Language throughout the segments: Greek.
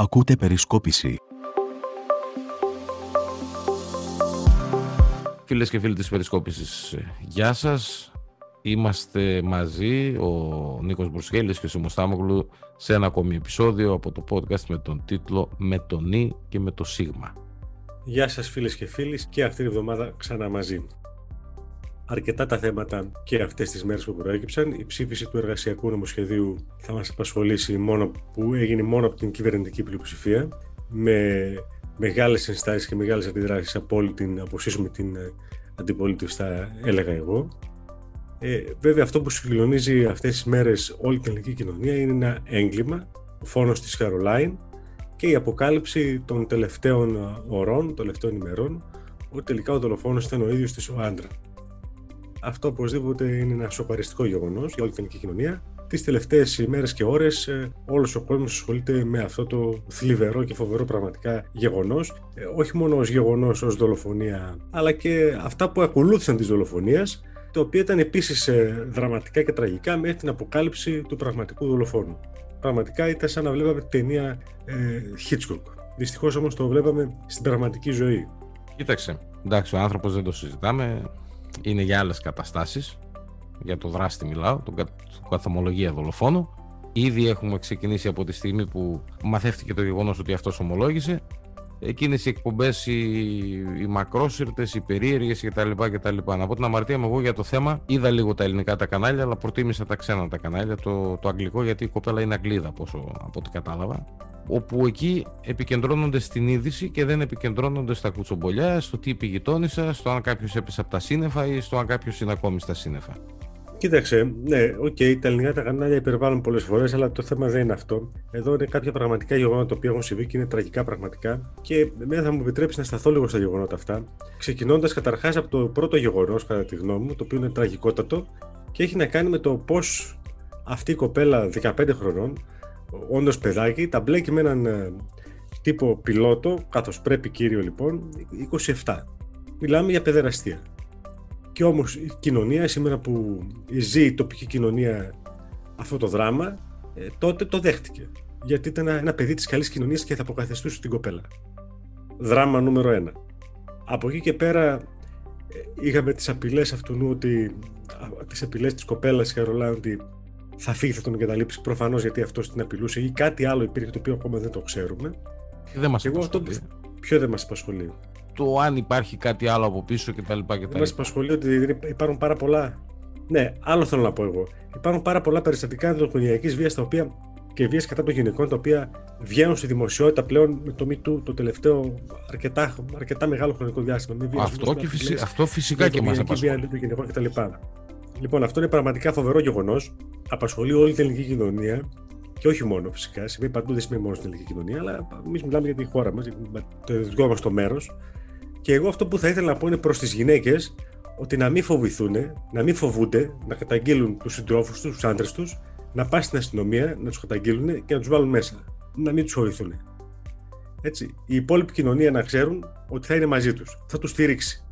Ακούτε περισκόπηση. Φίλες και φίλοι της περισκόπησης, γεια σας. Είμαστε μαζί, ο Νίκος Μπρουσχέλης και ο Σίμος Στάμογλου, σε ένα ακόμη επεισόδιο από το podcast με τον τίτλο «Με το νι και με το σίγμα». Γεια σας φίλες και φίλοι και αυτή την εβδομάδα ξανά μαζί. Αρκετά τα θέματα και αυτές τις μέρες που προέκυψαν. Η ψήφιση του εργασιακού νομοσχεδίου θα μας απασχολήσει μόνο που έγινε μόνο από την κυβερνητική πλειοψηφία με μεγάλες ενστάσεις και μεγάλες αντιδράσεις από όλη την αποσύσουμε την αντιπολίτευση θα έλεγα εγώ. Ε, βέβαια αυτό που συγκλονίζει αυτές τις μέρες όλη την ελληνική κοινωνία είναι ένα έγκλημα, ο φόνος της Καρολάιν και η αποκάλυψη των τελευταίων ωρών, των τελευταίων ημερών, ότι τελικά ο δολοφόνος ήταν ο ίδιος της ο άντρας. Αυτό οπωσδήποτε είναι ένα σοκαριστικό γεγονός για όλη την ελληνική κοινωνία. Τις τελευταίες ημέρες και ώρες, όλος ο κόσμος ασχολείται με αυτό το θλιβερό και φοβερό πραγματικά γεγονός. Ε, όχι μόνο ως γεγονός, ως δολοφονία, αλλά και αυτά που ακολούθησαν της δολοφονίας, τα οποία ήταν επίσης ε, δραματικά και τραγικά μέχρι την αποκάλυψη του πραγματικού δολοφόνου. Πραγματικά ήταν σαν να βλέπαμε την ταινία ε, Hitchcock. Δυστυχώς όμως το βλέπαμε στην πραγματική ζωή. Κοίταξε. Εντάξει, ο άνθρωπος δεν το συζητάμε είναι για άλλες καταστάσεις για το δράστη μιλάω, τον καθομολογία δολοφόνου ήδη έχουμε ξεκινήσει από τη στιγμή που μαθεύτηκε το γεγονός ότι αυτός ομολόγησε εκείνες οι εκπομπές, οι, οι μακρόσυρτες, οι περίεργες κτλ. κτλ. Να πω την αμαρτία μου εγώ για το θέμα, είδα λίγο τα ελληνικά τα κανάλια, αλλά προτίμησα τα ξένα τα κανάλια, το, το αγγλικό, γιατί η κοπέλα είναι Αγγλίδα, πόσο, από ό,τι κατάλαβα. Όπου εκεί επικεντρώνονται στην είδηση και δεν επικεντρώνονται στα κουτσομπολιά, στο τι είπε η γειτόνισσα, στο αν κάποιος έπεσε από τα σύννεφα ή στο αν κάποιος είναι ακόμη στα σύννεφα. Κοίταξε, ναι, OK, okay, τα ελληνικά τα κανάλια υπερβάλλουν πολλές φορές, αλλά το θέμα δεν είναι αυτό. Εδώ είναι κάποια πραγματικά γεγονότα τα οποία έχουν συμβεί και είναι τραγικά πραγματικά. Και εμένα θα μου επιτρέψεις να σταθώ λίγο στα γεγονότα αυτά. Ξεκινώντας καταρχάς από το πρώτο γεγονός, κατά τη γνώμη μου, το οποίο είναι τραγικότατο και έχει να κάνει με το πώς αυτή η κοπέλα 15 χρονών, όντως παιδάκι, τα μπλέκει με έναν ε, τύπο πιλότο, καθωσπρέπει κύριο λοιπόν, 27. Μιλάμε για παιδεραστία. Και όμως η κοινωνία, σήμερα που ζει η τοπική κοινωνία αυτό το δράμα, ε, τότε το δέχτηκε. Γιατί ήταν ένα, παιδί της καλής κοινωνίας και θα αποκαθεστούσε την κοπέλα. Δράμα νούμερο ένα. Από εκεί και πέρα ε, είχαμε τις απειλές αυτού ότι τις απειλές της κοπέλας Χαρολά ότι θα φύγει, θα τον εγκαταλείψεις προφανώς γιατί αυτός την απειλούσε ή κάτι άλλο υπήρχε το οποίο ακόμα δεν το ξέρουμε. Δεν μας απασχολεί. Ποιο δεν μας απασχολεί; Το αν υπάρχει κάτι άλλο από πίσω κτλ. Δεν μας απασχολεί ότι υπάρχουν πάρα πολλά. Ναι, άλλο θέλω να πω εγώ. Υπάρχουν πάρα πολλά περιστατικά ενδοκογενειακή βίας τα οποία και βίας κατά των γυναικών τα οποία βγαίνουν στη δημοσιότητα πλέον με το MeToo το τελευταίο αρκετά, αρκετά μεγάλο χρονικό διάστημα. αυτό, και φυσι... αυτό φυσικά και μας απασχολεί. Λοιπόν, αυτό είναι πραγματικά φοβερό γεγονός. Απασχολεί όλη την ελληνική κοινωνία και όχι μόνο φυσικά. Σημαίνει παντού, δεν σημαίνει μόνο στην ελληνική κοινωνία, αλλά εμείς μιλάμε για τη χώρα μας, για το δικό μα το μέρος. Και εγώ αυτό που θα ήθελα να πω είναι προς τις γυναίκες ότι να μην φοβηθούν, να μην φοβούνται να καταγγείλουν τους συντρόφους τους, τους άντρες τους, να πάνε στην αστυνομία, να τους καταγγείλουν και να τους βάλουν μέσα. Να μην τους φοβηθούν. Έτσι. Η υπόλοιπη κοινωνία να ξέρουν ότι θα είναι μαζί τους, θα τους στηρίξει.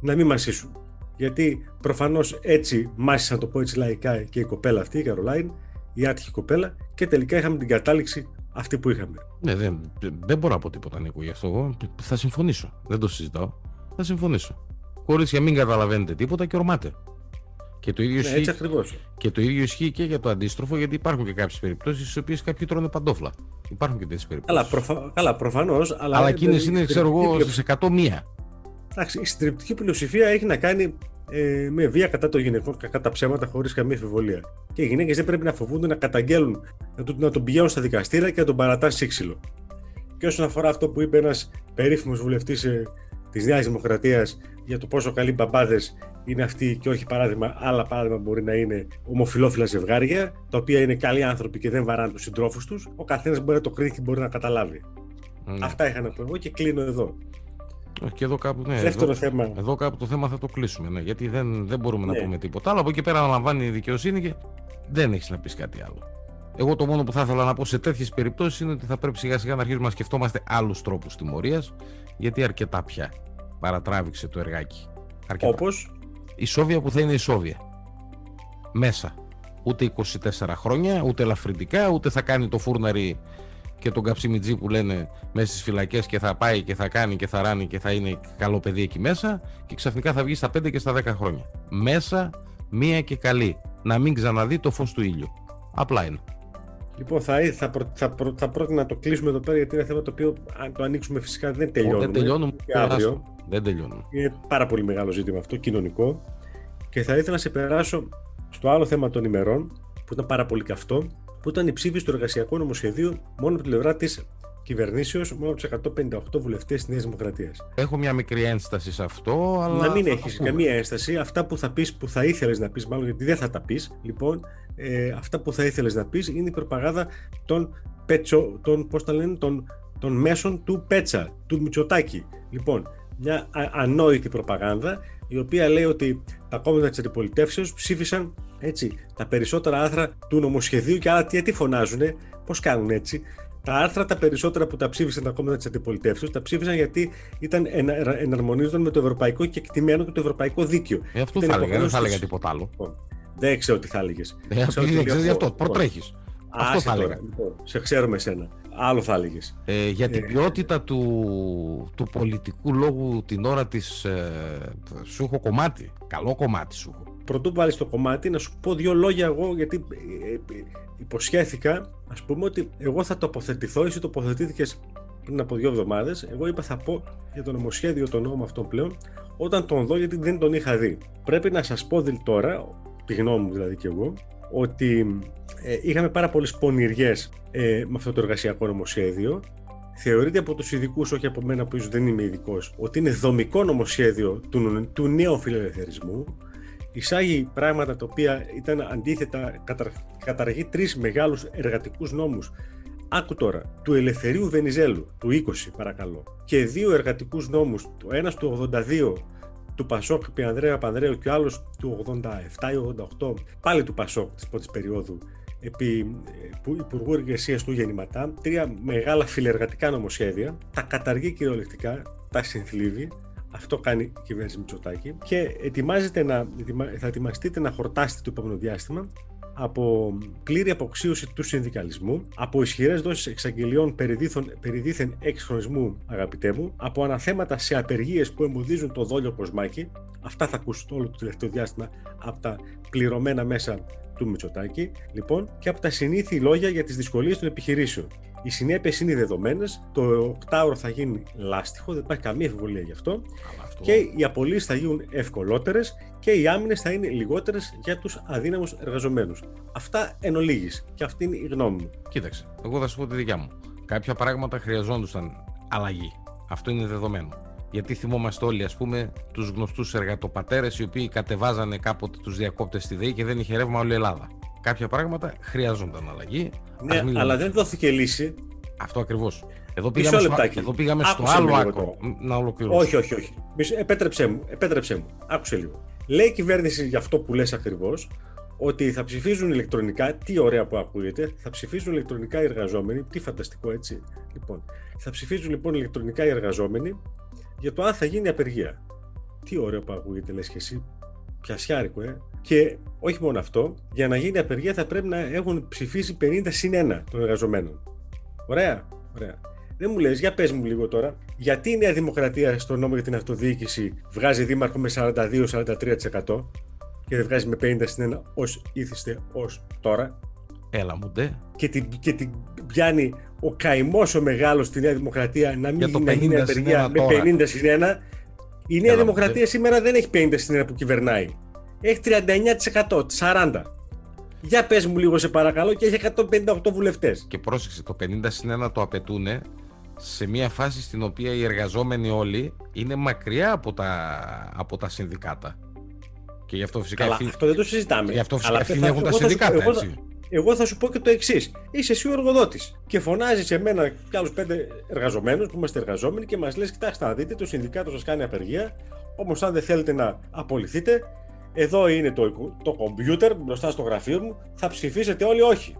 Να μην μασίσουν. Γιατί προφανώς έτσι μάσησαν το πω έτσι λαϊκά και η κοπέλα αυτή, η Καρολάιν, η άτυχη κοπέλα, και τελικά είχαμε την κατάληξη αυτή που είχαμε. Ναι, δεν, δεν μπορώ να πω τίποτα Νίκο γι' αυτό. Εγώ θα συμφωνήσω. Δεν το συζητάω. Θα συμφωνήσω. Χωρίς να μην καταλαβαίνετε τίποτα και ορμάτε. Και το, ίδιο ναι, ισχύει, και το ίδιο ισχύει και για το αντίστροφο, γιατί υπάρχουν και κάποιες περιπτώσεις στις οποίες κάποιοι τρώνε παντόφλα. Υπάρχουν και τέτοιες περιπτώσεις. Καλά, προφα... Καλά προφανώς. Αλλά, αλλά εκείνες είναι, ξέρω εγώ, στις 100 μία. Εντάξει, η συντριπτική πλειοψηφία έχει να κάνει ε, με βία κατά των γυναικών, κατά τα ψέματα, χωρίς καμία αμφιβολία. Και οι γυναίκες δεν πρέπει να φοβούνται να καταγγέλουν, να, το, να τον πηγαίνουν στα δικαστήρια και να τον παρατάνε σύξυλο. Και όσον αφορά αυτό που είπε ένας περίφημος βουλευτής ε, της Νέας Δημοκρατίας για το πόσο καλοί μπαμπάδες είναι αυτοί και όχι παράδειγμα, άλλα παράδειγμα μπορεί να είναι ομοφυλόφιλα ζευγάρια, τα οποία είναι καλοί άνθρωποι και δεν βαράνε τους συντρόφους τους, ο καθένας μπορεί να το κρίνει και μπορεί να καταλάβει. Mm. Αυτά είχα να πω εγώ και κλείνω εδώ. Και εδώ κάπου, ναι, Δεύτερο εδώ, θέμα. Εδώ κάπου το θέμα θα το κλείσουμε. Ναι, γιατί δεν, δεν μπορούμε ναι. να πούμε τίποτα άλλο. Από εκεί πέρα αναλαμβάνει η δικαιοσύνη και δεν έχεις να πεις κάτι άλλο. Εγώ το μόνο που θα ήθελα να πω σε τέτοιες περιπτώσεις είναι ότι θα πρέπει σιγά σιγά να αρχίσουμε να σκεφτόμαστε άλλους τρόπους τιμωρίας, γιατί αρκετά πια παρατράβηξε το εργάκι. Όπως; Η Σόβια που θα είναι η Σόβια. Μέσα. Ούτε 24 χρόνια, ούτε ελαφρυντικά, ούτε θα κάνει το φούρναρι και τον καψιμιτζή που λένε μέσα στις φυλακές και θα πάει και θα κάνει και θα ράνει και θα είναι καλό παιδί εκεί μέσα και ξαφνικά θα βγει στα 5 και στα 10 χρόνια. Μέσα μία και καλή. Να μην ξαναδεί το φως του ήλιου. Απλά είναι. Λοιπόν, θα, θα, προ, θα, προ, θα πρότεινα να το κλείσουμε εδώ πέρα γιατί είναι θέμα το οποίο αν το ανοίξουμε φυσικά δεν τελειώνουμε. δεν τελειώνουμε. Και αύριο. Δεν τελειώνουμε. Είναι πάρα πολύ μεγάλο ζήτημα αυτό, κοινωνικό. Και θα ήθελα να σε περάσω στο άλλο θέμα των ημερών, που ήταν πάρα πολύ καυτό, που ήταν η ψήφιση του εργασιακού νομοσχεδίου μόνο από την πλευρά της κυβερνήσεως, μόνο από τους 158 βουλευτές της Νέας Δημοκρατίας. Έχω μια μικρή ένσταση σε αυτό, αλλά. Να μην έχεις καμία ένσταση. Αυτά που θα πεις, που θα ήθελες να πεις, μάλλον γιατί δεν θα τα πεις, λοιπόν, ε, αυτά που θα ήθελες να πεις είναι η προπαγάνδα των, πετσο, των, πώς τα λένε, των, των μέσων του Πέτσα, του Μητσοτάκη. Λοιπόν, μια ανόητη προπαγάνδα η οποία λέει ότι τα κόμματα της αντιπολιτεύσεως ψήφισαν έτσι, τα περισσότερα άρθρα του νομοσχεδίου και άλλα τι, τι φωνάζουνε, πώς κάνουν έτσι. Τα άρθρα τα περισσότερα που τα ψήφισαν τα κόμματα τη αντιπολιτεύσεω τα ψήφισαν γιατί ήταν εναρμονίζονταν με το ευρωπαϊκό και εκτιμένο και το ευρωπαϊκό δίκαιο. Ε, αυτό θα έλεγα, δεν θα έλεγα τίποτα άλλο. Λοιπόν, δεν ξέρω τι θα έλεγες. Ε, δεν ξέρεις γι' αυτό, προτρέχεις. Αυτό θα έλεγα. Λοιπόν, σε ξέρουμε εσένα. Άλλο θα έλεγες. Ε, για την ε, ποιότητα του, του πολιτικού λόγου την ώρα της. Ε, σου έχω κομμάτι. Καλό κομμάτι σου έχω. Πρωτού βάλεις το κομμάτι, να σου πω δύο λόγια εγώ, γιατί ε, ε, υποσχέθηκα, ας πούμε, ότι εγώ θα τοποθετηθώ. Εσύ τοποθετήθηκες πριν από δύο εβδομάδες. Εγώ είπα θα πω για το νομοσχέδιο των νόμων αυτών πλέον όταν τον δω, γιατί δεν τον είχα δει. Πρέπει να σας πω τώρα, τη γνώμη μου δηλαδή και εγώ, ότι ε, είχαμε πάρα πολλές πονηριές ε, με αυτό το εργασιακό νομοσχέδιο. Θεωρείται από τους ειδικούς, όχι από μένα που ίσως δεν είμαι ειδικός, ότι είναι δομικό νομοσχέδιο του, του νέου φιλελευθερισμού. Εισάγει πράγματα τα οποία ήταν αντίθετα, καταρ, καταργεί τρεις μεγάλους εργατικούς νόμους. Άκου τώρα, του Ελευθερίου Βενιζέλου, του 20 παρακαλώ, και δύο εργατικούς νόμους, το ένας του 82 του Πασόκ επί Ανδρέα Πανδρέου και ο άλλος του 87 ή 88 πάλι του Πασόκ της πρώτης περίοδου επί ε, Υπουργού Εργασίας του Γεννηματά, τρία μεγάλα φιλεργατικά νομοσχέδια, τα καταργεί κυριολεκτικά, τα συνθλίβει, αυτό κάνει η κυβέρνηση Μητσοτάκη και ετοιμάζεται να, θα ετοιμαστείτε να χορτάσετε το επόμενο διάστημα από πλήρη αποξίωση του συνδικαλισμού, από ισχυρές δόσεις εξαγγελιών περιδίθεν εξχρονισμού, αγαπητέ μου, από αναθέματα σε απεργίες που εμποδίζουν το δόλιο κοσμάκι. Αυτά θα ακούσουν όλο το τελευταίο διάστημα από τα πληρωμένα μέσα του Μητσοτάκη, λοιπόν, και από τα συνήθη λόγια για τις δυσκολίες των επιχειρήσεων. Οι συνέπειες είναι δεδομένες. Το οκτάωρο θα γίνει λάστιχο, δεν υπάρχει καμία αμφιβολία γι' αυτό. Και οι απολύσεις θα γίνουν ευκολότερες και οι άμυνες θα είναι λιγότερες για τους αδύναμους εργαζομένους. Αυτά εν ολίγης. Και αυτή είναι η γνώμη μου. Κοίταξε, εγώ θα σου πω τη δικιά μου. Κάποια πράγματα χρειαζόντουσαν αλλαγή. Αυτό είναι δεδομένο. Γιατί θυμόμαστε όλοι, ας πούμε, τους γνωστούς εργατοπατέρες οι οποίοι κατεβάζανε κάποτε τους διακόπτες στη ΔΕΗ και δεν είχε ρεύμα όλη η Ελλάδα. Κάποια πράγματα χρειάζονταν αλλαγή. Ναι, αλλά δεν δόθηκε λύση. Αυτό ακριβώς. Εδώ πήγαμε, στο, εδώ πήγαμε στο άλλο άκρο. Να ολοκληρώσω. Όχι, όχι, όχι. Επέτρεψέ μου, επέτρεψέ μου. Άκουσε λίγο. Λέει η κυβέρνηση για αυτό που λες ακριβώς, ότι θα ψηφίζουν ηλεκτρονικά, τι ωραία που ακούγεται, θα ψηφίζουν ηλεκτρονικά οι εργαζόμενοι, τι φανταστικό έτσι. Λοιπόν, θα ψηφίζουν λοιπόν ηλεκτρονικά οι εργαζόμενοι για το αν θα γίνει απεργία. Τι ωραίο που ακούγεται, λες και εσύ, πιασιάρικο, ε. Και όχι μόνο αυτό, για να γίνει απεργία θα πρέπει να έχουν ψηφίσει 50 συν 1 των εργαζομένων. Ωραία, ωραία. Δεν μου λες, για πες μου λίγο τώρα, γιατί η Νέα Δημοκρατία στο νόμο για την αυτοδιοίκηση βγάζει δήμαρχο με 42-43% και δεν βγάζει με 50 στην 1 ως ήθιστε ως τώρα; Έλα μου ντε. Και την, και την πιάνει ο καημός ο μεγάλος στη Νέα Δημοκρατία να μην γίνει απεργία με 50 στην 1. Η Νέα Έλα Δημοκρατία σήμερα δεν έχει 50 στην 1 που κυβερνάει. Έχει 39%, 40%. Για πες μου λίγο σε παρακαλώ και έχει 158 βουλευτές. Και πρόσεξε, το 50 στην 1 το απαιτούν σε μια φάση στην οποία οι εργαζόμενοι όλοι είναι μακριά από τα, από τα συνδικάτα. Και γι' αυτό φυσικά. Καλά, αυτό δεν το συζητάμε. Γι' αυτό φυσικά ευθύνη τα συνδικάτα, εγώ, έτσι. Εγώ θα σου πω και το εξής. Είσαι εσύ ο εργοδότης και φωνάζεις σε μένα και άλλους πέντε εργαζομένους που είμαστε εργαζόμενοι και μας λες: Κοιτάξτε να δείτε, το συνδικάτο σας κάνει απεργία. Όμως, αν δεν θέλετε να απολυθείτε, εδώ είναι το, το κομπιούτερ μπροστά στο γραφείο μου, θα ψηφίσετε όλοι όχι.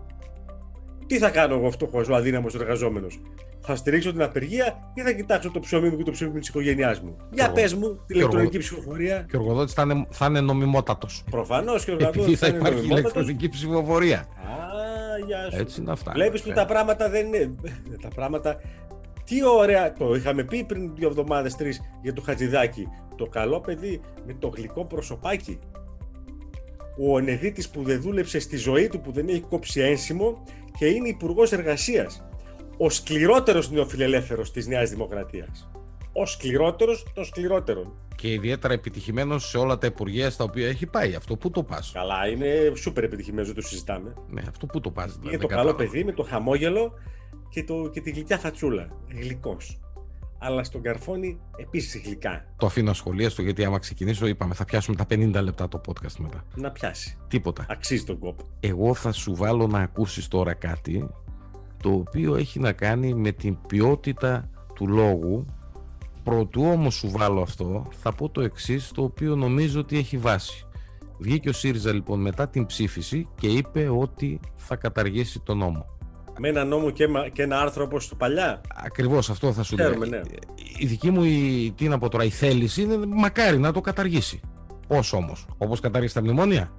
Τι θα κάνω εγώ φτωχός, ο αδύναμος εργαζόμενος; Θα στηρίξω την απεργία ή θα κοιτάξω το ψωμί μου και το ψωμί της οικογένειάς μου. Για πες μου, την ηλεκτρονική ψηφοφορία. Και ο εργοδότης θα είναι, θα είναι νομιμότατος. Προφανώς και ο εργοδότης Επειδή θα, θα υπάρχει ηλεκτρονική ψηφοφορία. Α, γεια σου. Έτσι είναι αυτά. Βλέπεις που τα πράγματα δεν είναι. τα πράγματα. Τι ωραία. Το είχαμε πει πριν δύο εβδομάδες, τρεις για το Χατζηδάκι. Το καλό παιδί με το γλυκό προσωπάκι. Ο Ενεδίτης που δεν δούλεψε στη ζωή του, που δεν έχει κόψει ένσημο και είναι υπουργός εργασίας. Ο σκληρότερος νεοφιλελεύθερος της Νέας Δημοκρατίας. Ο σκληρότερος των σκληρότερων. Και ιδιαίτερα επιτυχημένος σε όλα τα υπουργεία στα οποία έχει πάει. Αυτό πού το πας. Καλά, είναι σούπερ επιτυχημένος, δεν το συζητάμε. Ναι, αυτό πού το πας. Είναι το καλό παιδί με το χαμόγελο και, το, και τη γλυκιά φατσούλα. Γλυκός. Αλλά στον καρφώνει επίσης γλυκά. Το αφήνω στο γιατί άμα ξεκινήσω, είπαμε, θα πιάσουμε τα 50 λεπτά το podcast μετά. Να πιάσει. Τίποτα. Αξίζει τον κόπο. Εγώ θα σου βάλω να ακούσεις τώρα κάτι το οποίο έχει να κάνει με την ποιότητα του λόγου Προτού όμως σου βάλω αυτό, θα πω το εξής, το οποίο νομίζω ότι έχει βάση. Βγήκε ο ΣΥΡΙΖΑ λοιπόν μετά την ψήφιση και είπε ότι θα καταργήσει τον νόμο. Με ένα νόμο και, και ένα άρθρο όπως το παλιά; Ακριβώς αυτό θα σου λέω. Ναι. Η δική μου η, τι να πω τώρα, η θέληση είναι μακάρι να το καταργήσει. Πώς όμως, όπως καταργήσει τα μνημόνια;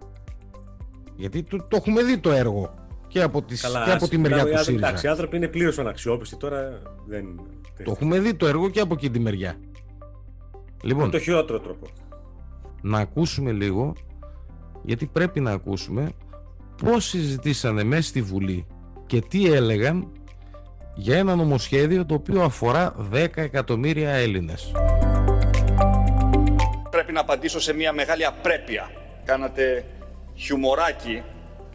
Γιατί το, το έχουμε δει το έργο και από, τις, Καλά, και από τη μεριά του ΣΥΡΙΖΑ. Εντάξει, οι άνθρωποι είναι πλήρως αναξιόπιστοι τώρα. Δεν... Το έχουμε δει το έργο και από εκεί τη μεριά. Λοιπόν, Με το χειρότερο τρόπο. Να ακούσουμε λίγο, γιατί πρέπει να ακούσουμε πώς συζητήσανε μέσα στη Βουλή και τι έλεγαν για ένα νομοσχέδιο το οποίο αφορά 10 εκατομμύρια Έλληνες. Πρέπει να απαντήσω σε μια μεγάλη απρέπεια. Κάνατε χιουμοράκι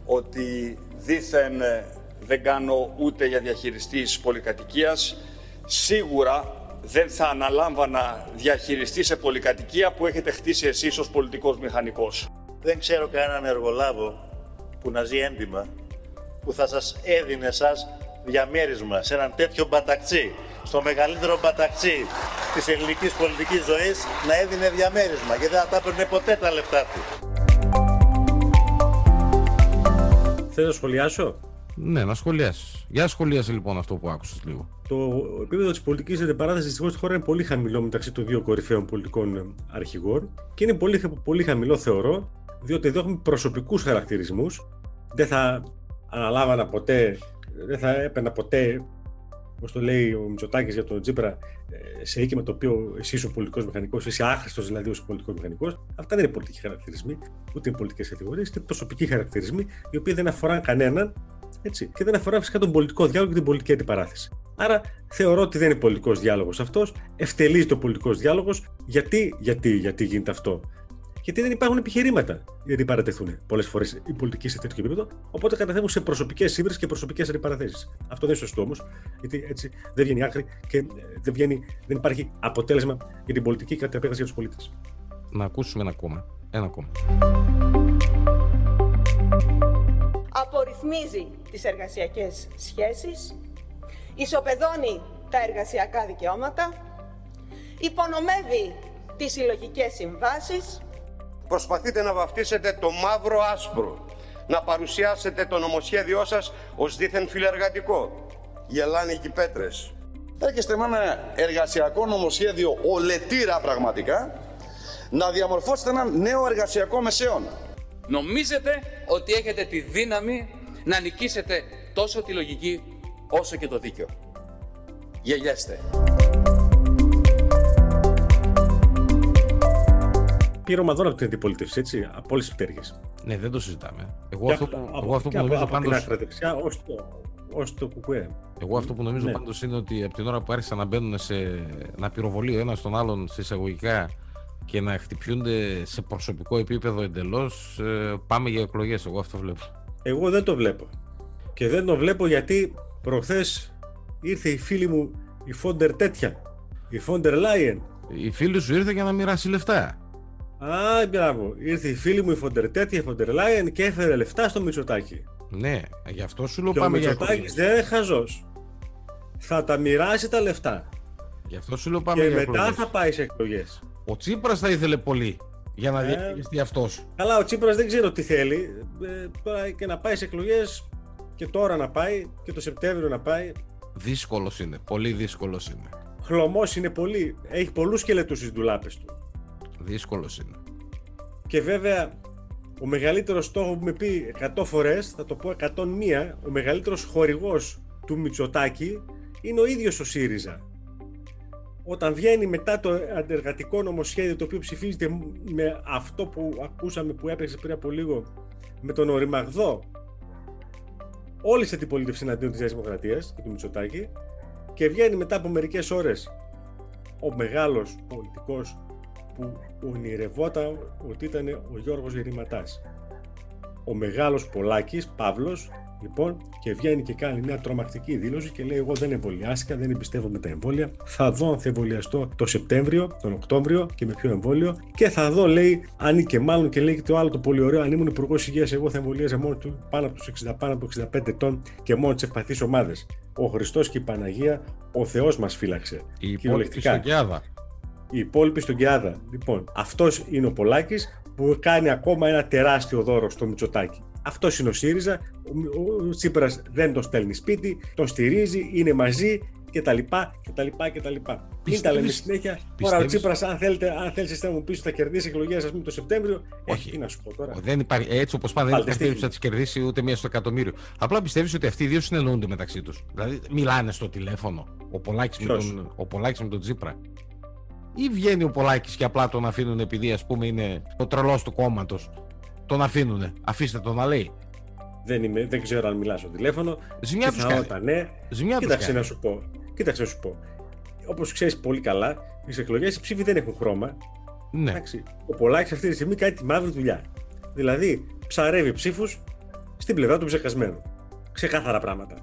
ότι δήθεν ε, δεν κάνω ούτε για διαχειριστής πολυκατοικίας. Σίγουρα δεν θα αναλάμβανα διαχειριστή σε πολυκατοικία που έχετε χτίσει εσείς ως πολιτικός μηχανικός. Δεν ξέρω κανέναν εργολάβο που να ζει έντιμα που θα σας έδινε σας διαμέρισμα σε έναν τέτοιο μπαταξί, στο μεγαλύτερο μπαταξί της ελληνικής πολιτικής ζωής, να έδινε διαμέρισμα, γιατί δεν θα τα έπαιρνε ποτέ τα λεφτά του. Θες να σχολιάσω; Ναι, να σχολιάσεις. Για σχολιάσει λοιπόν αυτό που άκουσες λίγο. Το επίπεδο της πολιτικής αντιπαράθεση δυστυχώς στη χώρα είναι πολύ χαμηλό μεταξύ των δύο κορυφαίων πολιτικών αρχηγών και είναι πολύ, πολύ χαμηλό, θεωρώ, διότι εδώ έχουμε προσωπικούς χαρακτηρισμούς. Δεν θα αναλάβανα ποτέ, δεν θα έπαιρνα ποτέ όπως το λέει ο Μητσοτάκης για τον Τζίπρα, ε, σε οίκημα το οποίο εσύ είσαι ο πολιτικός μηχανικός, είσαι άχρηστος δηλαδή ως πολιτικός μηχανικός. Αυτά δεν είναι πολιτικοί χαρακτηρισμοί, ούτε είναι πολιτικές κατηγορίες, είναι προσωπικοί χαρακτηρισμοί, οι οποίοι δεν αφορά κανέναν έτσι, και δεν αφορά φυσικά τον πολιτικό διάλογο και την πολιτική αντιπαράθεση. Άρα θεωρώ ότι δεν είναι πολιτικός διάλογος αυτός, ευτελίζεται ο πολιτικός διάλογος. Γιατί, γιατί, γιατί γίνεται αυτό; Γιατί δεν υπάρχουν επιχειρήματα γιατί παρατεθούν πολλές φορές οι πολιτικοί σε τέτοιο επίπεδο. Οπότε καταθέτουν σε προσωπικές σύμβρες και προσωπικές αντιπαραθέσεις. Αυτό δεν είναι σωστό όμως, γιατί έτσι δεν βγαίνει άκρη και ε, δεν, βγαίνει, δεν υπάρχει αποτέλεσμα για την πολιτική κατά επέκταση για τους πολίτες. Να ακούσουμε ένα ακόμα. Ένα ακόμα. Απορριθμίζει τις εργασιακές σχέσεις, ισοπεδώνει τα εργασιακά δικαιώματα, υπονομεύει τις συλλογικές συμβάσεις, προσπαθείτε να βαφτίσετε το μαύρο άσπρο, να παρουσιάσετε το νομοσχέδιό σας ως δίθεν φιλεργατικό. Γελάνε οι πέτρες. Έρχεστε με ένα εργασιακό νομοσχέδιο ολετήρα πραγματικά, να διαμορφώσετε ένα νέο εργασιακό μεσαίωνα. Νομίζετε ότι έχετε τη δύναμη να νικήσετε τόσο τη λογική όσο και το δίκαιο. Γελιέστε. Πήρε ομαδόρα από την αντιπολίτευση, έτσι, από όλες τις πτέρυγες. Ναι, δεν το συζητάμε. Εγώ αυτό, από, εγώ αυτό που νομίζω από, πάντως... την δεξιά ως το, ως το κουκουέ. Εγώ αυτό που νομίζω ναι. πάντως είναι ότι από την ώρα που άρχισαν να μπαίνουν σε, να πυροβολεί ο ένας τον άλλον σε εισαγωγικά και να χτυπιούνται σε προσωπικό επίπεδο εντελώς, ε, πάμε για εκλογές. Εγώ αυτό βλέπω. Εγώ δεν το βλέπω. Και δεν το βλέπω γιατί προχθές ήρθε η φίλη μου η Φόντερ τέτοια. Η Φόντερ Λάιεν. Η φίλη σου ήρθε για να μοιράσει λεφτά. Α, μπράβο. Ήρθε η φίλη μου η Φοντερ η Φοντερ Λάιεν και έφερε λεφτά στο Μητσοτάκι. Ναι, γι' αυτό σου λέω πάμε για Ο Μητσοτάκης δεν είναι χαζός. Θα τα μοιράσει τα λεφτά. Γι' αυτό σου λέω πάμε και για μετά θα πάει σε εκλογές. Ο Τσίπρας θα ήθελε πολύ για να ε, διαχειριστεί αυτός. Καλά, ο Τσίπρας δεν ξέρω τι θέλει. Ε, τώρα και να πάει σε εκλογές και τώρα να πάει και το Σεπτέμβριο να πάει. Δύσκολος είναι. Πολύ δύσκολος είναι. Χλωμός είναι πολύ. Έχει πολλούς σκελετούς στις ντουλάπες του. Δύσκολος είναι. Και βέβαια ο μεγαλύτερος στόχος που με πει 100 φορές, θα το πω 101, ο μεγαλύτερος χορηγός του Μητσοτάκη είναι ο ίδιος ο ΣΥΡΙΖΑ. Όταν βγαίνει μετά το αντεργατικό νομοσχέδιο το οποίο ψηφίζεται με αυτό που ακούσαμε που έπαιξε πριν από λίγο με τον οριμαγδό όλη η αντιπολίτευση εναντίον της Δημοκρατίας και του Μητσοτάκη και βγαίνει μετά από μερικές ώρες ο μεγάλος πολιτικός που ονειρευόταν ότι ήταν ο Γιώργος Γερηματάς. Ο μεγάλος Πολάκης, Παύλος, λοιπόν, και βγαίνει και κάνει μια τρομακτική δήλωση και λέει: Εγώ δεν εμβολιάστηκα, δεν εμπιστεύομαι τα εμβόλια. Θα δω αν θα εμβολιαστώ το Σεπτέμβριο, τον Οκτώβριο και με ποιο εμβόλιο. Και θα δω, λέει, αν και μάλλον και λέει και το άλλο το πολύ ωραίο, αν ήμουν υπουργός υγείας, εγώ θα εμβολίαζα μόνο του πάνω από τους 60, πάνω από 65 ετών και μόνο τις ευπαθείς ομάδες. Ο Χριστός και η Παναγία, ο Θεός μας φύλαξε. Η υπόλοιπη στον Κιάδα. Η υπόλοιπη στον Κιάδα. Λοιπόν, αυτός είναι ο Πολάκης που κάνει ακόμα ένα τεράστιο δώρο στο Μητσοτάκι. Αυτός είναι ο ΣΥΡΙΖΑ. Ο Τσίπρας δεν τον στέλνει σπίτι, τον στηρίζει, είναι μαζί κτλ. κτλ, κτλ. Μην τα λέμε συνέχεια. Τώρα ο Τσίπρας, αν θέλετε, αν θέλεις να μου πεις ότι θα κερδίσει εκλογές, ας πούμε το Σεπτέμβριο. Όχι. τι να σου πω τώρα. Δεν υπάρχει, έτσι όπως πάντα δεν υπάρχει περίπτωση να τις κερδίσει ούτε μία στο εκατομμύριο. Απλά πιστεύεις ότι αυτοί οι δύο συνεννοούνται μεταξύ τους. Δηλαδή μιλάνε στο τηλέφωνο ο Πολάκης με, τον, ο Πολάκης με τον Τσίπρα. Ή βγαίνει ο Πολάκης και απλά τον αφήνουν επειδή ας πούμε είναι ο τρελός του κόμματος τον αφήνουνε. Αφήστε τον να λέει. Δεν, είμαι, δεν ξέρω αν μιλάς στο τηλέφωνο. Ζημιά τους κάνει. Ναι. Ζημιά Κοίταξε να σου πω. Κοίταξε να σου πω. Όπως ξέρεις πολύ καλά, οι εκλογές οι ψήφοι δεν έχουν χρώμα. Ναι. Εντάξει, ο Πολάκης αυτή τη στιγμή κάνει τη μαύρη δουλειά. Δηλαδή, ψαρεύει ψήφους στην πλευρά του ψεκασμένου. Ξεκάθαρα πράγματα.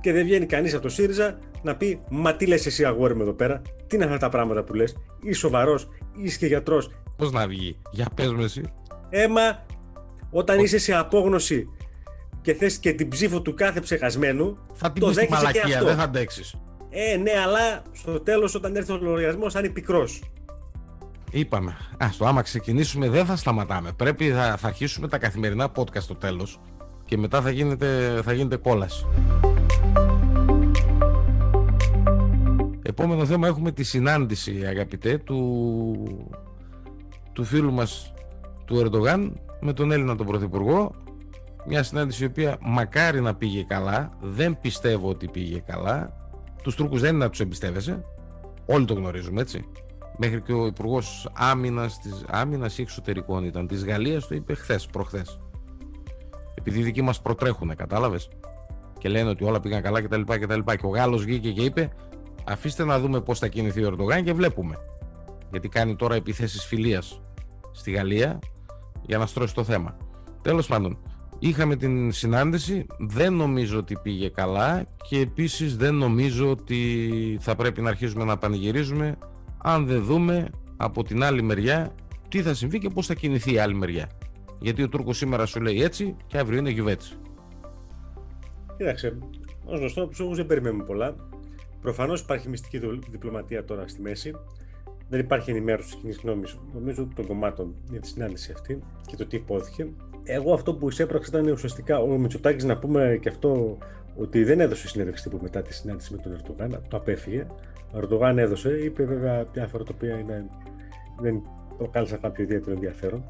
Και δεν βγαίνει κανείς από το ΣΥΡΙΖΑ να πει Μα τι λες εσύ, αγόρι μου εδώ πέρα, τι είναι αυτά τα πράγματα που λες, είσαι σοβαρός, είσαι και γιατρός; Πώς να βγει, για πες με εσύ. Έμα, όταν είσαι σε απόγνωση και θες και την ψήφο του κάθε ψεχασμένου, θα την το στη μαλακία, δεν θα αντέξεις. Ε, ναι, αλλά στο τέλος, όταν έρθει ο λογαριασμός, θα είναι πικρός. Είπαμε. Α το άμα ξεκινήσουμε, δεν θα σταματάμε. Πρέπει θα, θα αρχίσουμε τα καθημερινά podcast στο τέλος και μετά θα γίνεται, θα γίνεται κόλαση. Επόμενο θέμα έχουμε τη συνάντηση, αγαπητέ, του, του φίλου μας του Ερντογάν με τον Έλληνα τον Πρωθυπουργό. Μια συνάντηση η οποία μακάρι να πήγε καλά. Δεν πιστεύω ότι πήγε καλά. Τους Τούρκους δεν είναι να τους εμπιστεύεσαι. Όλοι το γνωρίζουμε έτσι. Μέχρι και ο Υπουργός Άμυνας άμυνας ή Εξωτερικών ήταν της Γαλλίας το είπε χθες, προχθές. Επειδή οι δικοί μας προτρέχουν, κατάλαβες. Και λένε ότι όλα πήγαν καλά κτλ. κτλ. Και ο Γάλλος βγήκε και είπε: Αφήστε να δούμε πώς θα κινηθεί ο Ερντογάν και βλέπουμε. Γιατί κάνει τώρα επιθέσεις φιλίας στη Γαλλία για να στρώσει το θέμα. Τέλος πάντων, είχαμε την συνάντηση, δεν νομίζω ότι πήγε καλά και επίσης δεν νομίζω ότι θα πρέπει να αρχίσουμε να πανηγυρίζουμε αν δεν δούμε από την άλλη μεριά τι θα συμβεί και πώς θα κινηθεί η άλλη μεριά. Γιατί ο Τούρκος σήμερα σου λέει έτσι και αύριο είναι γιουβέτσι. Κοίταξε, ως γνωστό από δεν περιμένουμε πολλά. Προφανώς υπάρχει μυστική διπλωματία τώρα στη μέση δεν υπάρχει ενημέρωση τη κοινής γνώμης, νομίζω, των κομμάτων για τη συνάντηση αυτή και το τι υπόθηκε. Εγώ αυτό που εισέπραξε ήταν ουσιαστικά ο Μητσοτάκης να πούμε και αυτό ότι δεν έδωσε συνέντευξη τύπου μετά τη συνάντηση με τον Ερντογάν, το απέφυγε. Ο Ερντογάν έδωσε, είπε βέβαια διάφορα τα οποία είναι, δεν προκάλεσαν κάποιο ιδιαίτερο ενδιαφέρον.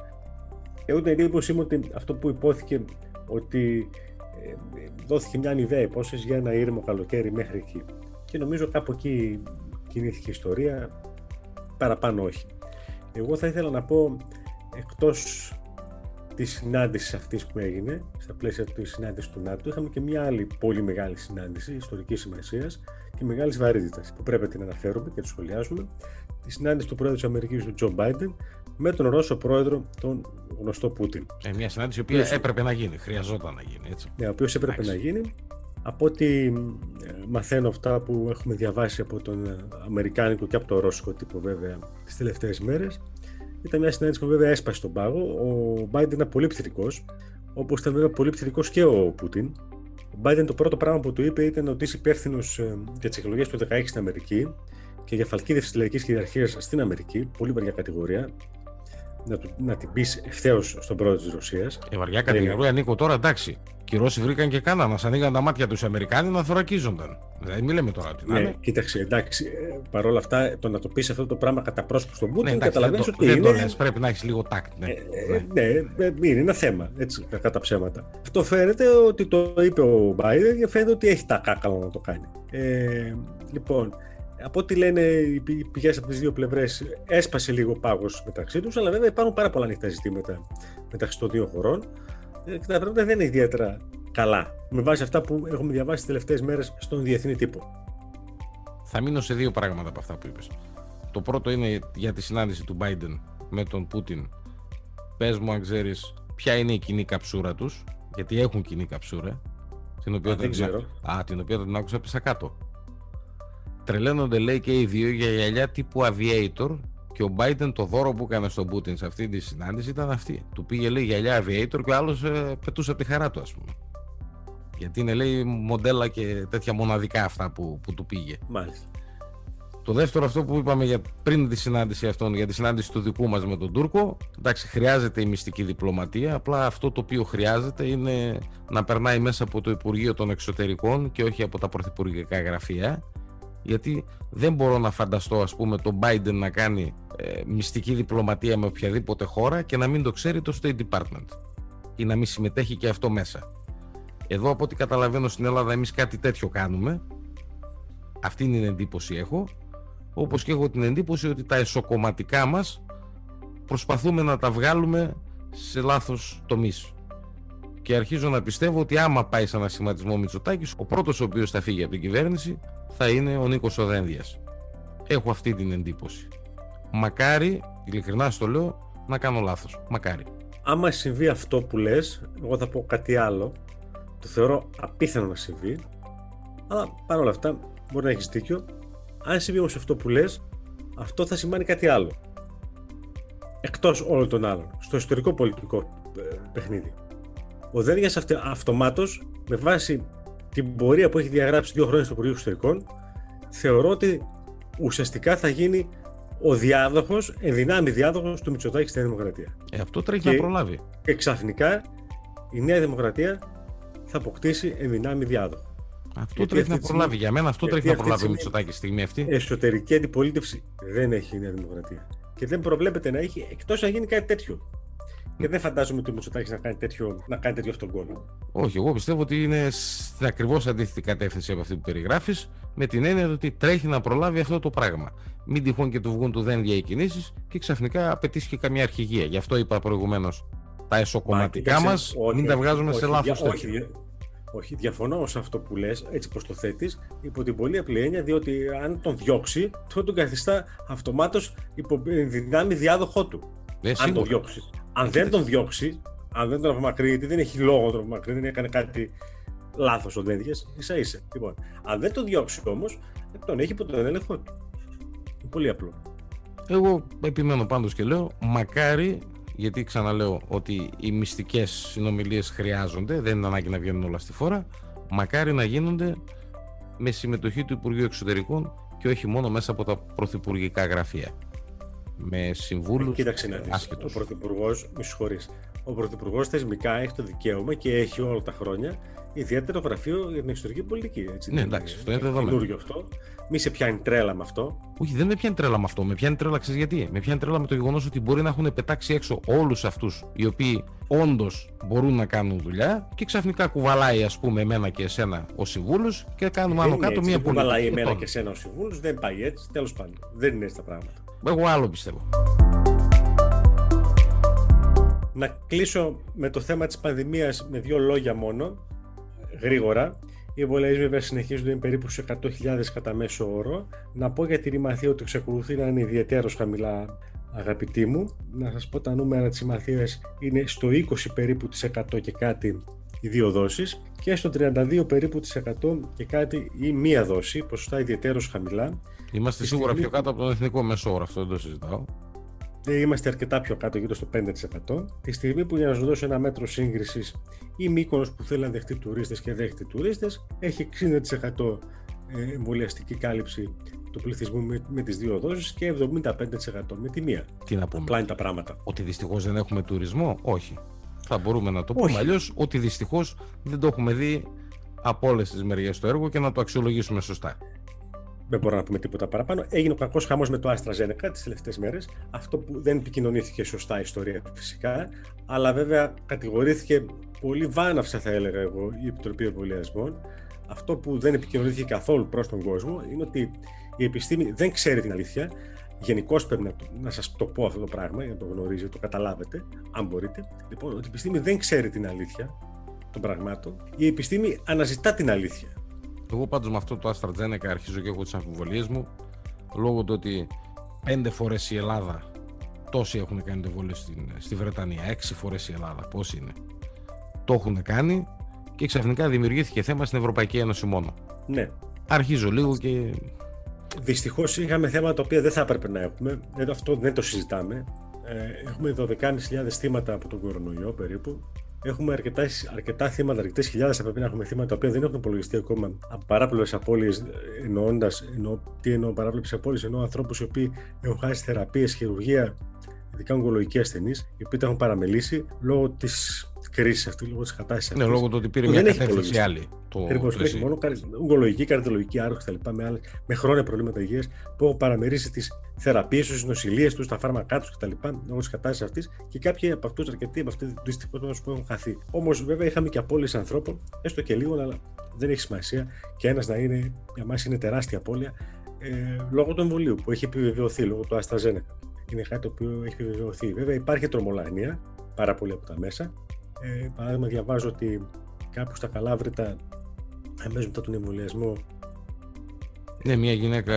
Εγώ την εντύπωσή μου ότι αυτό που υπόθηκε ότι ε, δόθηκε μια ιδέα υπόσχεση για ένα ήρεμο καλοκαίρι μέχρι εκεί. Και νομίζω κάπου εκεί κινήθηκε η ιστορία παραπάνω όχι. Εγώ θα ήθελα να πω εκτός της συνάντησης αυτής που έγινε, στα πλαίσια της συνάντησης του ΝΑΤΟ, είχαμε και μια άλλη πολύ μεγάλη συνάντηση ιστορικής σημασίας και μεγάλης βαρύτητας που πρέπει να την αναφέρουμε και τη σχολιάζουμε. Τη συνάντηση του πρόεδρου της Αμερικής, του Τζο Μπάιντεν, με τον Ρώσο πρόεδρο, τον γνωστό Πούτιν. Ε, μια συνάντηση η οποία έπρεπε να γίνει, χρειαζόταν να γίνει. Έτσι. Ναι, ο οποίος έπρεπε να γίνει από ό,τι ε, μαθαίνω αυτά που έχουμε διαβάσει από τον ε, Αμερικάνικο και από το Ρώσικο τύπο βέβαια τις τελευταίες μέρες ήταν μια συνάντηση που βέβαια έσπασε τον πάγο. Ο Biden ήταν πολύ πτυρικό, όπως ήταν βέβαια πολύ πτυρικό και ο Πούτιν. Ο Biden το πρώτο πράγμα που του είπε ήταν ότι είσαι υπεύθυνος ε, για τις εκλογές του 2016 στην Αμερική και για φαλκίδευση της λαϊκής κυριαρχίας στην Αμερική. Πολύ βαριά κατηγορία. Να, του- να την πεις ευθέως στον πρόεδρο της Ρωσίας. Ε, βαριά κατηγορία, Νίκο, τώρα εντάξει. Και οι Ρώσοι βρήκαν και κάναν, να ανοίγαν τα μάτια τους οι Αμερικάνοι να θωρακίζονταν. Δηλαδή, μην λέμε τώρα τι να Ναι, είναι. κοίταξε, εντάξει, ε, παρόλα αυτά το να το πεις αυτό το πράγμα κατά πρόσωπο στον Ναι, Πούτιν, εντάξει, δεν καταλαβαίνει το, ότι δεν είναι. το λες, πρέπει να έχεις λίγο τάκτ. Ναι. Ε, ε, ναι, ε, είναι ένα θέμα, έτσι, κακά τα ψέματα. Αυτό φαίνεται ότι το είπε ο Biden και φαίνεται ότι έχει τα κάκαλα να το κάνει. Ε, λοιπόν, από ό,τι λένε οι πη- πηγές από τις δύο πλευρές, έσπασε λίγο πάγος μεταξύ τους, αλλά βέβαια υπάρχουν πάρα πολλά ανοιχτά ζητήματα μεταξύ των δύο χωρών ε, και τα πράγματα δεν είναι ιδιαίτερα καλά, με βάση αυτά που έχουμε διαβάσει τις τελευταίες μέρες στον διεθνή τύπο. Θα μείνω σε δύο πράγματα από αυτά που είπες. Το πρώτο είναι για τη συνάντηση του Biden με τον Πούτιν. Πες μου αν ξέρεις ποια είναι η κοινή καψούρα τους, γιατί έχουν κοινή καψούρα, την οποία Α, δεν την, ξέρω. Α, την οποία την άκουσα πέσα κάτω. Τρελαίνονται λέει και οι δύο για γυαλιά τύπου aviator και ο Biden το δώρο που έκανε στον Πούτιν σε αυτή τη συνάντηση ήταν αυτή. Του πήγε λέει γυαλιά aviator και ο άλλος ε, πετούσε από τη χαρά του ας πούμε. Γιατί είναι λέει μοντέλα και τέτοια μοναδικά αυτά που, που του πήγε. Μάλιστα. Το δεύτερο αυτό που είπαμε για, πριν τη συνάντηση αυτών, για τη συνάντηση του δικού μας με τον Τούρκο, εντάξει χρειάζεται η μυστική διπλωματία, απλά αυτό το οποίο χρειάζεται είναι να περνάει μέσα από το Υπουργείο των Εξωτερικών και όχι από τα πρωθυπουργικά γραφεία, γιατί δεν μπορώ να φανταστώ ας πούμε τον Biden να κάνει ε, μυστική διπλωματία με οποιαδήποτε χώρα και να μην το ξέρει το State Department ή να μην συμμετέχει και αυτό μέσα. Εδώ από ό,τι καταλαβαίνω στην Ελλάδα εμείς κάτι τέτοιο κάνουμε. Αυτή είναι η εντύπωση έχω. Όπως και έχω την εντύπωση ότι τα εσωκομματικά μας προσπαθούμε να τα βγάλουμε σε λάθος τομείς και αρχίζω να πιστεύω ότι άμα πάει σε ένα σχηματισμό Μητσοτάκης ο πρώτος ο οποίος θα φύγει από την κυβέρνηση θα είναι ο Νίκος Οδένδιας έχω αυτή την εντύπωση μακάρι, ειλικρινά στο λέω να κάνω λάθος, μακάρι άμα συμβεί αυτό που λες, εγώ θα πω κάτι άλλο. Το θεωρώ απίθανο να συμβεί. Αλλά παρόλα αυτά, μπορεί να έχεις δίκιο. Αν συμβεί όμως αυτό που λες, αυτό θα σημαίνει κάτι άλλο. Εκτός όλων των άλλων. Στο ιστορικό πολιτικό ε, παιχνίδι. Ο Δένδιας αυτε, αυτομάτως, με βάση την πορεία που έχει διαγράψει δύο χρόνια στο Υπουργείο Εξωτερικών, θεωρώ ότι ουσιαστικά θα γίνει ο διάδοχος, ενδυνάμει διάδοχος του Μητσοτάκη στη Νέα Δημοκρατία. ε, αυτό τρέχει Και- να προλάβει Και ξαφνικά η Νέα Δημοκρατία θα αποκτήσει ενδυνάμει διάδοχο. αυτό Γιατί τρέχει να αυτή τη προλάβει στιγμή- για μένα αυτό γιατί τρέχει να αυτή τη προλάβει ο στιγμή- Μητσοτάκης στη στιγμή αυτή Εσωτερική αντιπολίτευση δεν έχει η Νέα Δημοκρατία. Και δεν προβλέπεται να έχει εκτός αν γίνει κάτι τέτοιο. Και δεν φαντάζομαι ότι ο Μητσοτάκης να κάνει τέτοιο, να κάνει τέτοιο αυτόν τον κόμμα. Όχι, εγώ πιστεύω ότι είναι στην ακριβώς αντίθετη κατεύθυνση από αυτή που περιγράφεις, με την έννοια ότι τρέχει να προλάβει αυτό το πράγμα. Μην τυχόν και του βγουν του δένδια οι κινήσει και ξαφνικά απαιτήσει και καμιά αρχηγία. Γι' αυτό είπα προηγουμένως τα εσωκομματικά Μα, μας κοίταξε, όχι, μην τα βγάζουμε όχι, σε όχι, λάθος δια- όχι, δια- όχι, διαφωνώ σε αυτό που λες, έτσι πως το θέτεις, υπό την πολύ απλή έννοια, διότι αν τον διώξει, τότε τον καθιστά αυτομάτως υπό δυνάμει διάδοχό του. Ε, αν τον σίγουρα. διώξεις. Αν Ε, δεν κοίταξε. τον διώξει, αν δεν τον απομακρύνει, γιατί δεν έχει λόγο να τον απομακρύνει, δεν έκανε κάτι λάθος ο Δένδια, ίσα ίσα. Λοιπόν, αν δεν τον διώξει όμως, τον έχει υπό τον έλεγχό του. Είναι πολύ απλό. Εγώ επιμένω πάντως και λέω, μακάρι, γιατί ξαναλέω ότι οι μυστικές συνομιλίες χρειάζονται, δεν είναι ανάγκη να βγαίνουν όλα στη φόρα, μακάρι να γίνονται με συμμετοχή του Υπουργείου Εξωτερικών και όχι μόνο μέσα από τα πρωθυπουργικά γραφεία. Με συμβούλους Κοίταξε να δεις. Ο άσχετους. Πρωθυπουργό, με συγχωρείς, ο Πρωθυπουργός θεσμικά έχει το δικαίωμα και έχει όλα τα χρόνια ιδιαίτερο γραφείο για την εξωτερική πολιτική. Έτσι, Ναι, δεν εντάξει, είναι αυτό είναι δεδομένο. καινούριο αυτό. Μη σε πιάνει τρέλα με αυτό. Όχι, δεν με πιάνει τρέλα με αυτό. Με πιάνει τρέλα, ξέρεις γιατί; Με πιάνει τρέλα με το γεγονός ότι μπορεί να έχουν πετάξει έξω όλους αυτούς οι οποίοι όντως μπορούν να κάνουν δουλειά και ξαφνικά κουβαλάει, ας πούμε, εμένα και εσένα ω συμβούλου και κάνουμε άνω δεν είναι κάτω έτσι, μία δεν κουβαλάει πολιτική. εμένα Λοιπόν, και εσένα ο συμβούλος, δεν πάει έτσι. Τέλος πάντων, δεν είναι έτσι τα πράγματα. Εγώ άλλο πιστεύω. Να κλείσω με το θέμα της πανδημίας με δύο λόγια μόνο, γρήγορα. Οι εμβολιασμοί βέβαια συνεχίζονται, είναι περίπου σε 100.000 κατά μέσο όρο. Να πω για τη ρημαθία ότι εξακολουθεί να είναι ιδιαίτερος χαμηλά, αγαπητοί μου. Να σας πω τα νούμερα της ρημαθίας είναι στο 20 περίπου της 100 και κάτι οι δύο δόσεις και στο 32 περίπου της 100 και κάτι η μία δόση, ποσοστά ιδιαίτερος χαμηλά. Είμαστε Τη σίγουρα στιγμή πιο κάτω από τον εθνικό μέσο όρο, αυτό δεν το συζητάω. Ε, Είμαστε αρκετά πιο κάτω, γύρω στο 5%. Τη στιγμή που για να σα δώσω ένα μέτρο σύγκρισης, η Μύκονος που θέλει να δεχτεί τουρίστες και δέχεται τουρίστες, έχει 60% εμβολιαστική κάλυψη του πληθυσμού με, με τις δύο δόσεις και 75% με τη μία. Τι να πούμε. Απλά είναι τα πράγματα. Ότι δυστυχώς δεν έχουμε τουρισμό, όχι. Θα μπορούμε να το πούμε Όχι. αλλιώς ότι δυστυχώς δεν το έχουμε δει από όλες τις μεριές το έργο και να το αξιολογήσουμε σωστά. Δεν μπορώ να πούμε τίποτα παραπάνω. Έγινε ο κακός χαμός με το AstraZeneca τις τελευταίες μέρες. Αυτό που δεν επικοινωνήθηκε σωστά η ιστορία φυσικά. Αλλά βέβαια κατηγορήθηκε πολύ βάναυσα, θα έλεγα εγώ, η Επιτροπή Εμβολιασμών. Αυτό που δεν επικοινωνήθηκε καθόλου προς τον κόσμο είναι ότι η επιστήμη δεν ξέρει την αλήθεια. Γενικώ πρέπει να, το- να σας το πω αυτό το πράγμα για να το γνωρίζετε, το καταλάβετε, αν μπορείτε. Λοιπόν, ότι η επιστήμη δεν ξέρει την αλήθεια των πραγμάτων. Η επιστήμη αναζητά την αλήθεια. Εγώ πάντως με αυτό το AstraZeneca αρχίζω και έχω τις αμφιβολίες μου λόγω του ότι πέντε φορές η Ελλάδα τόσοι έχουν κάνει το εμβόλιο στην, στη Βρετανία, έξι φορές η Ελλάδα, πώς είναι. Το έχουν κάνει και ξαφνικά δημιουργήθηκε θέμα στην Ευρωπαϊκή Ένωση μόνο. Ναι, Αρχίζω λίγο και Δυστυχώς είχαμε θέματα τα οποία δεν θα έπρεπε να έχουμε. Δεν- Αυτό δεν το συζητάμε. Ε, έχουμε 12.500 θύματα από τον κορονοϊό περίπου. Έχουμε αρκετά, αρκετά θύματα, αρκετές χιλιάδες θα πρέπει να έχουμε θύματα τα οποία δεν έχουν υπολογιστεί ακόμα από παράπλευρες απώλειες. Εννοώντας, εννοώ, τι εννοώ παράπλευρες απώλειες, εννοώ ανθρώπους οι οποίοι έχουν χάσει θεραπείες, χειρουργία, ειδικά ογκολογικοί ασθενείς, οι οποίοι τα έχουν παραμελήσει λόγω της κρίση αυτή, λόγω της κατάστασης ναι, λόγω του ότι πήρε που μια δεν έχει κατεύθυνση υπολογιστεί. άλλη. Το Ακριβώς. Έχει πλαίσιο. μόνο καρ- ογκολογική, καρδιολογική άρρωση κτλ. Με, άλλες- με χρόνια προβλήματα υγείας που έχουν παραμερίσει τις θεραπείες τους, τις νοσηλίε τους, τα φάρμακά τους κτλ. λόγω της κατάστασης αυτής και κάποιοι από αυτούς, αρκετοί από αυτού δυστυχώς που έχουν χαθεί. Όμως βέβαια είχαμε και απώλειες ανθρώπων, έστω και λίγο, αλλά δεν έχει σημασία. Και ένας να είναι, για μας είναι τεράστια απώλεια ε, λόγω του εμβολίου που έχει επιβεβαιωθεί, λόγω του AstraZeneca. Είναι κάτι το οποίο έχει επιβεβαιωθεί. Βέβαια υπάρχει τρομολαγνία πάρα πολύ από τα μέσα. Ε, παράδειγμα, διαβάζω ότι κάπου στα Καλάβρητα αμέσω μετά τον εμβολιασμό Ναι, μια γυναίκα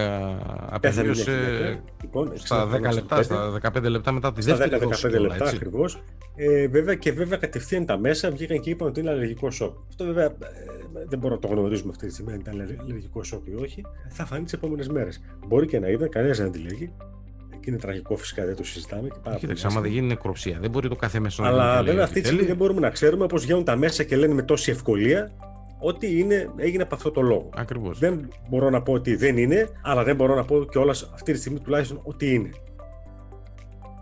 πέθανε μια απεβίωσε γυναίκα. Λοιπόν, στα 10 65, λεπτά, στα 15 λεπτά μετά τη στα δεύτερη δόση 10-15 κιόλας, λεπτά έτσι. ακριβώς. Ε, βέβαια και βέβαια κατευθείαν τα μέσα βγήκαν και είπαν ότι είναι αλλεργικό σοκ. Αυτό βέβαια ε, δεν μπορούμε να το γνωρίζουμε αυτή τη στιγμή αν ήταν αλλεργικό σοκ ή όχι. Θα φανεί τις επόμενες μέρες. Μπορεί και να ήταν, κανένας δεν τη λέγει. Και είναι τραγικό φυσικά, δεν το συζητάμε. Και πάρα πολύ Κοίταξε, άμα άσχημο. δεν γίνει νεκροψία, δεν μπορεί το κάθε μέσο να Αλλά γίνει και λέει βέβαια ό,τι αυτή τη στιγμή θέλει. δεν μπορούμε να ξέρουμε πώς βγαίνουν τα μέσα και λένε με τόση ευκολία ότι είναι, έγινε από αυτό το λόγο. Ακριβώς. Δεν μπορώ να πω ότι δεν είναι, αλλά δεν μπορώ να πω και όλα αυτή τη στιγμή τουλάχιστον ότι είναι.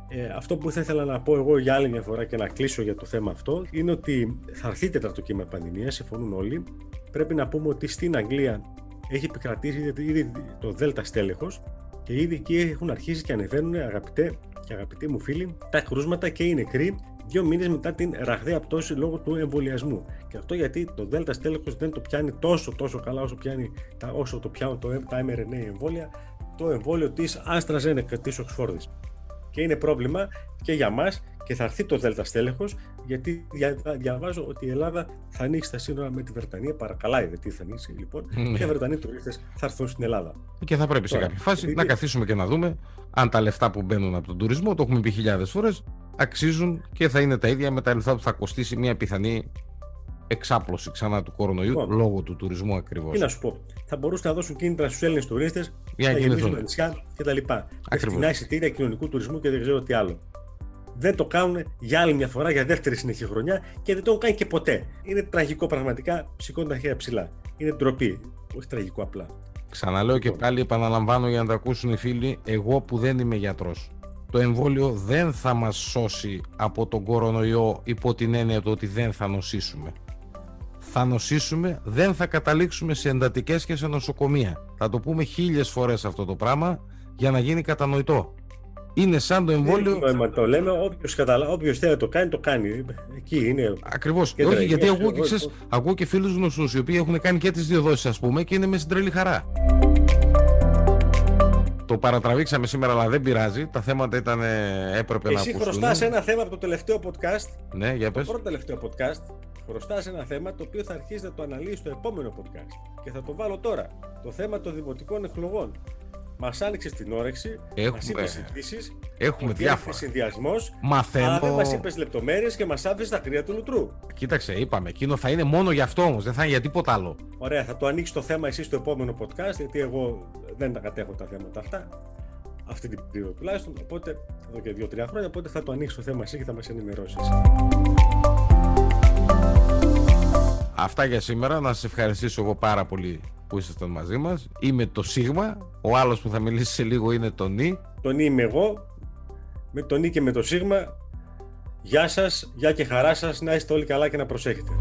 Ε, αυτό που θα ήθελα να πω εγώ για άλλη μια φορά και να κλείσω για το θέμα αυτό είναι ότι θα έρθει τέταρτο κύμα πανδημίας, συμφωνούν όλοι. Πρέπει να πούμε ότι στην Αγγλία έχει επικρατήσει ήδη- ήδη το Δέλτα στέλεχος και ήδη εκεί έχουν αρχίσει και ανεβαίνουν αγαπητέ και αγαπητοί μου φίλοι τα κρούσματα και οι νεκροί δύο μήνες μετά την ραγδαία πτώση λόγω του εμβολιασμού. Και αυτό γιατί το Δέλτα στέλεχος δεν το πιάνει τόσο τόσο καλά όσο, πιάνει, τα, όσο το πιάνουν το, τα mRNA εμβόλια, το εμβόλιο της AstraZeneca της Οξφόρδης. Και είναι πρόβλημα και για μας και θα έρθει το Δέλτα στέλεχος, γιατί δια, διαβάζω ότι η Ελλάδα θα ανοίξει τα σύνορα με τη Βρετανία. Παρακαλάει, δεν τι θα ανοίξει λοιπόν. Ναι. Και οι Βρετανοί τουρίστες θα έρθουν στην Ελλάδα. Και θα πρέπει σε Τώρα, κάποια φάση επειδή- να καθίσουμε και να δούμε αν τα λεφτά που μπαίνουν από τον τουρισμό, το έχουμε πει χιλιάδες φορές, αξίζουν και θα είναι τα ίδια με τα λεφτά που θα κοστίσει μια πιθανή εξάπλωση ξανά του κορονοϊού Λοιπόν. λόγω του τουρισμού ακριβώς. Τι να σου πω, θα μπορούσαν να δώσουν κίνητρα στους Έλληνες τουρίστες Για να να γεμίζουν κινηθούν. τα νησιά κτλ. Ακριβώς. Φτηνά εισιτήρια κοινωνικού τουρισμού και δεν ξέρω τι άλλο. Δεν το κάνουν για άλλη μια φορά, για δεύτερη συνεχή χρονιά και δεν το έχουν κάνει και ποτέ. Είναι τραγικό πραγματικά, σηκώνουν τα χέρια ψηλά. Είναι ντροπή, όχι τραγικό απλά. Ξαναλέω και πάλι επαναλαμβάνω για να τα ακούσουν οι φίλοι, εγώ που δεν είμαι γιατρός. Το εμβόλιο δεν θα μας σώσει από τον κορονοϊό υπό την έννοια του ότι δεν θα νοσήσουμε. Θα νοσήσουμε, δεν θα καταλήξουμε σε εντατικές και σε νοσοκομεία. Θα το πούμε χίλιες φορές αυτό το πράγμα για να γίνει κατανοητό. Είναι σαν το εμβόλιο... Δεν είναι το λέμε, όποιος, καταλα... όποιος θέλει να το κάνει, το κάνει. Εκεί είναι. Ακριβώς. Κέντρα Όχι, γιατί υγείας, ακούω και, εγώ- ξέρεις, ακούω και φίλους γνωστούς οι οποίοι έχουν κάνει και τις δύο δόσεις, ας πούμε, και είναι μες στην τρελή χαρά. Το παρατραβήξαμε σήμερα, αλλά δεν πειράζει. Τα θέματα ήταν, ε, έπρεπε να Εσύ ακουστούν. χρωστάς ένα θέμα από το τελευταίο podcast. Ναι, για Το πες. πρώτο τελευταίο podcast. Χρωστά ένα θέμα το οποίο θα αρχίσει να το αναλύει στο επόμενο podcast. Και θα το βάλω τώρα. Το θέμα των δημοτικών εκλογών. Μας άνοιξε την όρεξη. Έχουμε- Μας είπε ειδήσει. Έχουμε διάφορα. συνδυασμός. Μαθαίνω. Αλλά δεν μας είπες λεπτομέρειες και μας άφησες τα κρύα του λουτρού. Κοίταξε, είπαμε, εκείνο θα είναι μόνο γι' αυτό όμως, δεν θα είναι για τίποτα άλλο. Ωραία, θα το ανοίξεις το θέμα εσύ στο επόμενο podcast, γιατί εγώ δεν τα κατέχω τα θέματα αυτά. Αυτή την περίοδο τουλάχιστον. Οπότε, εδώ και δύο-τρία χρόνια, οπότε θα το ανοίξεις το θέμα εσύ και θα μας ενημερώσεις. Αυτά για σήμερα. Να σας ευχαριστήσω εγώ πάρα πολύ που ήσασταν μαζί μας. Είμαι το Σίγμα, ο άλλος που θα μιλήσει σε λίγο είναι το Νι. Το Νι είμαι εγώ, με το Νι και με το Σίγμα. Γεια σας, γεια και χαρά σας, να είστε όλοι καλά και να προσέχετε.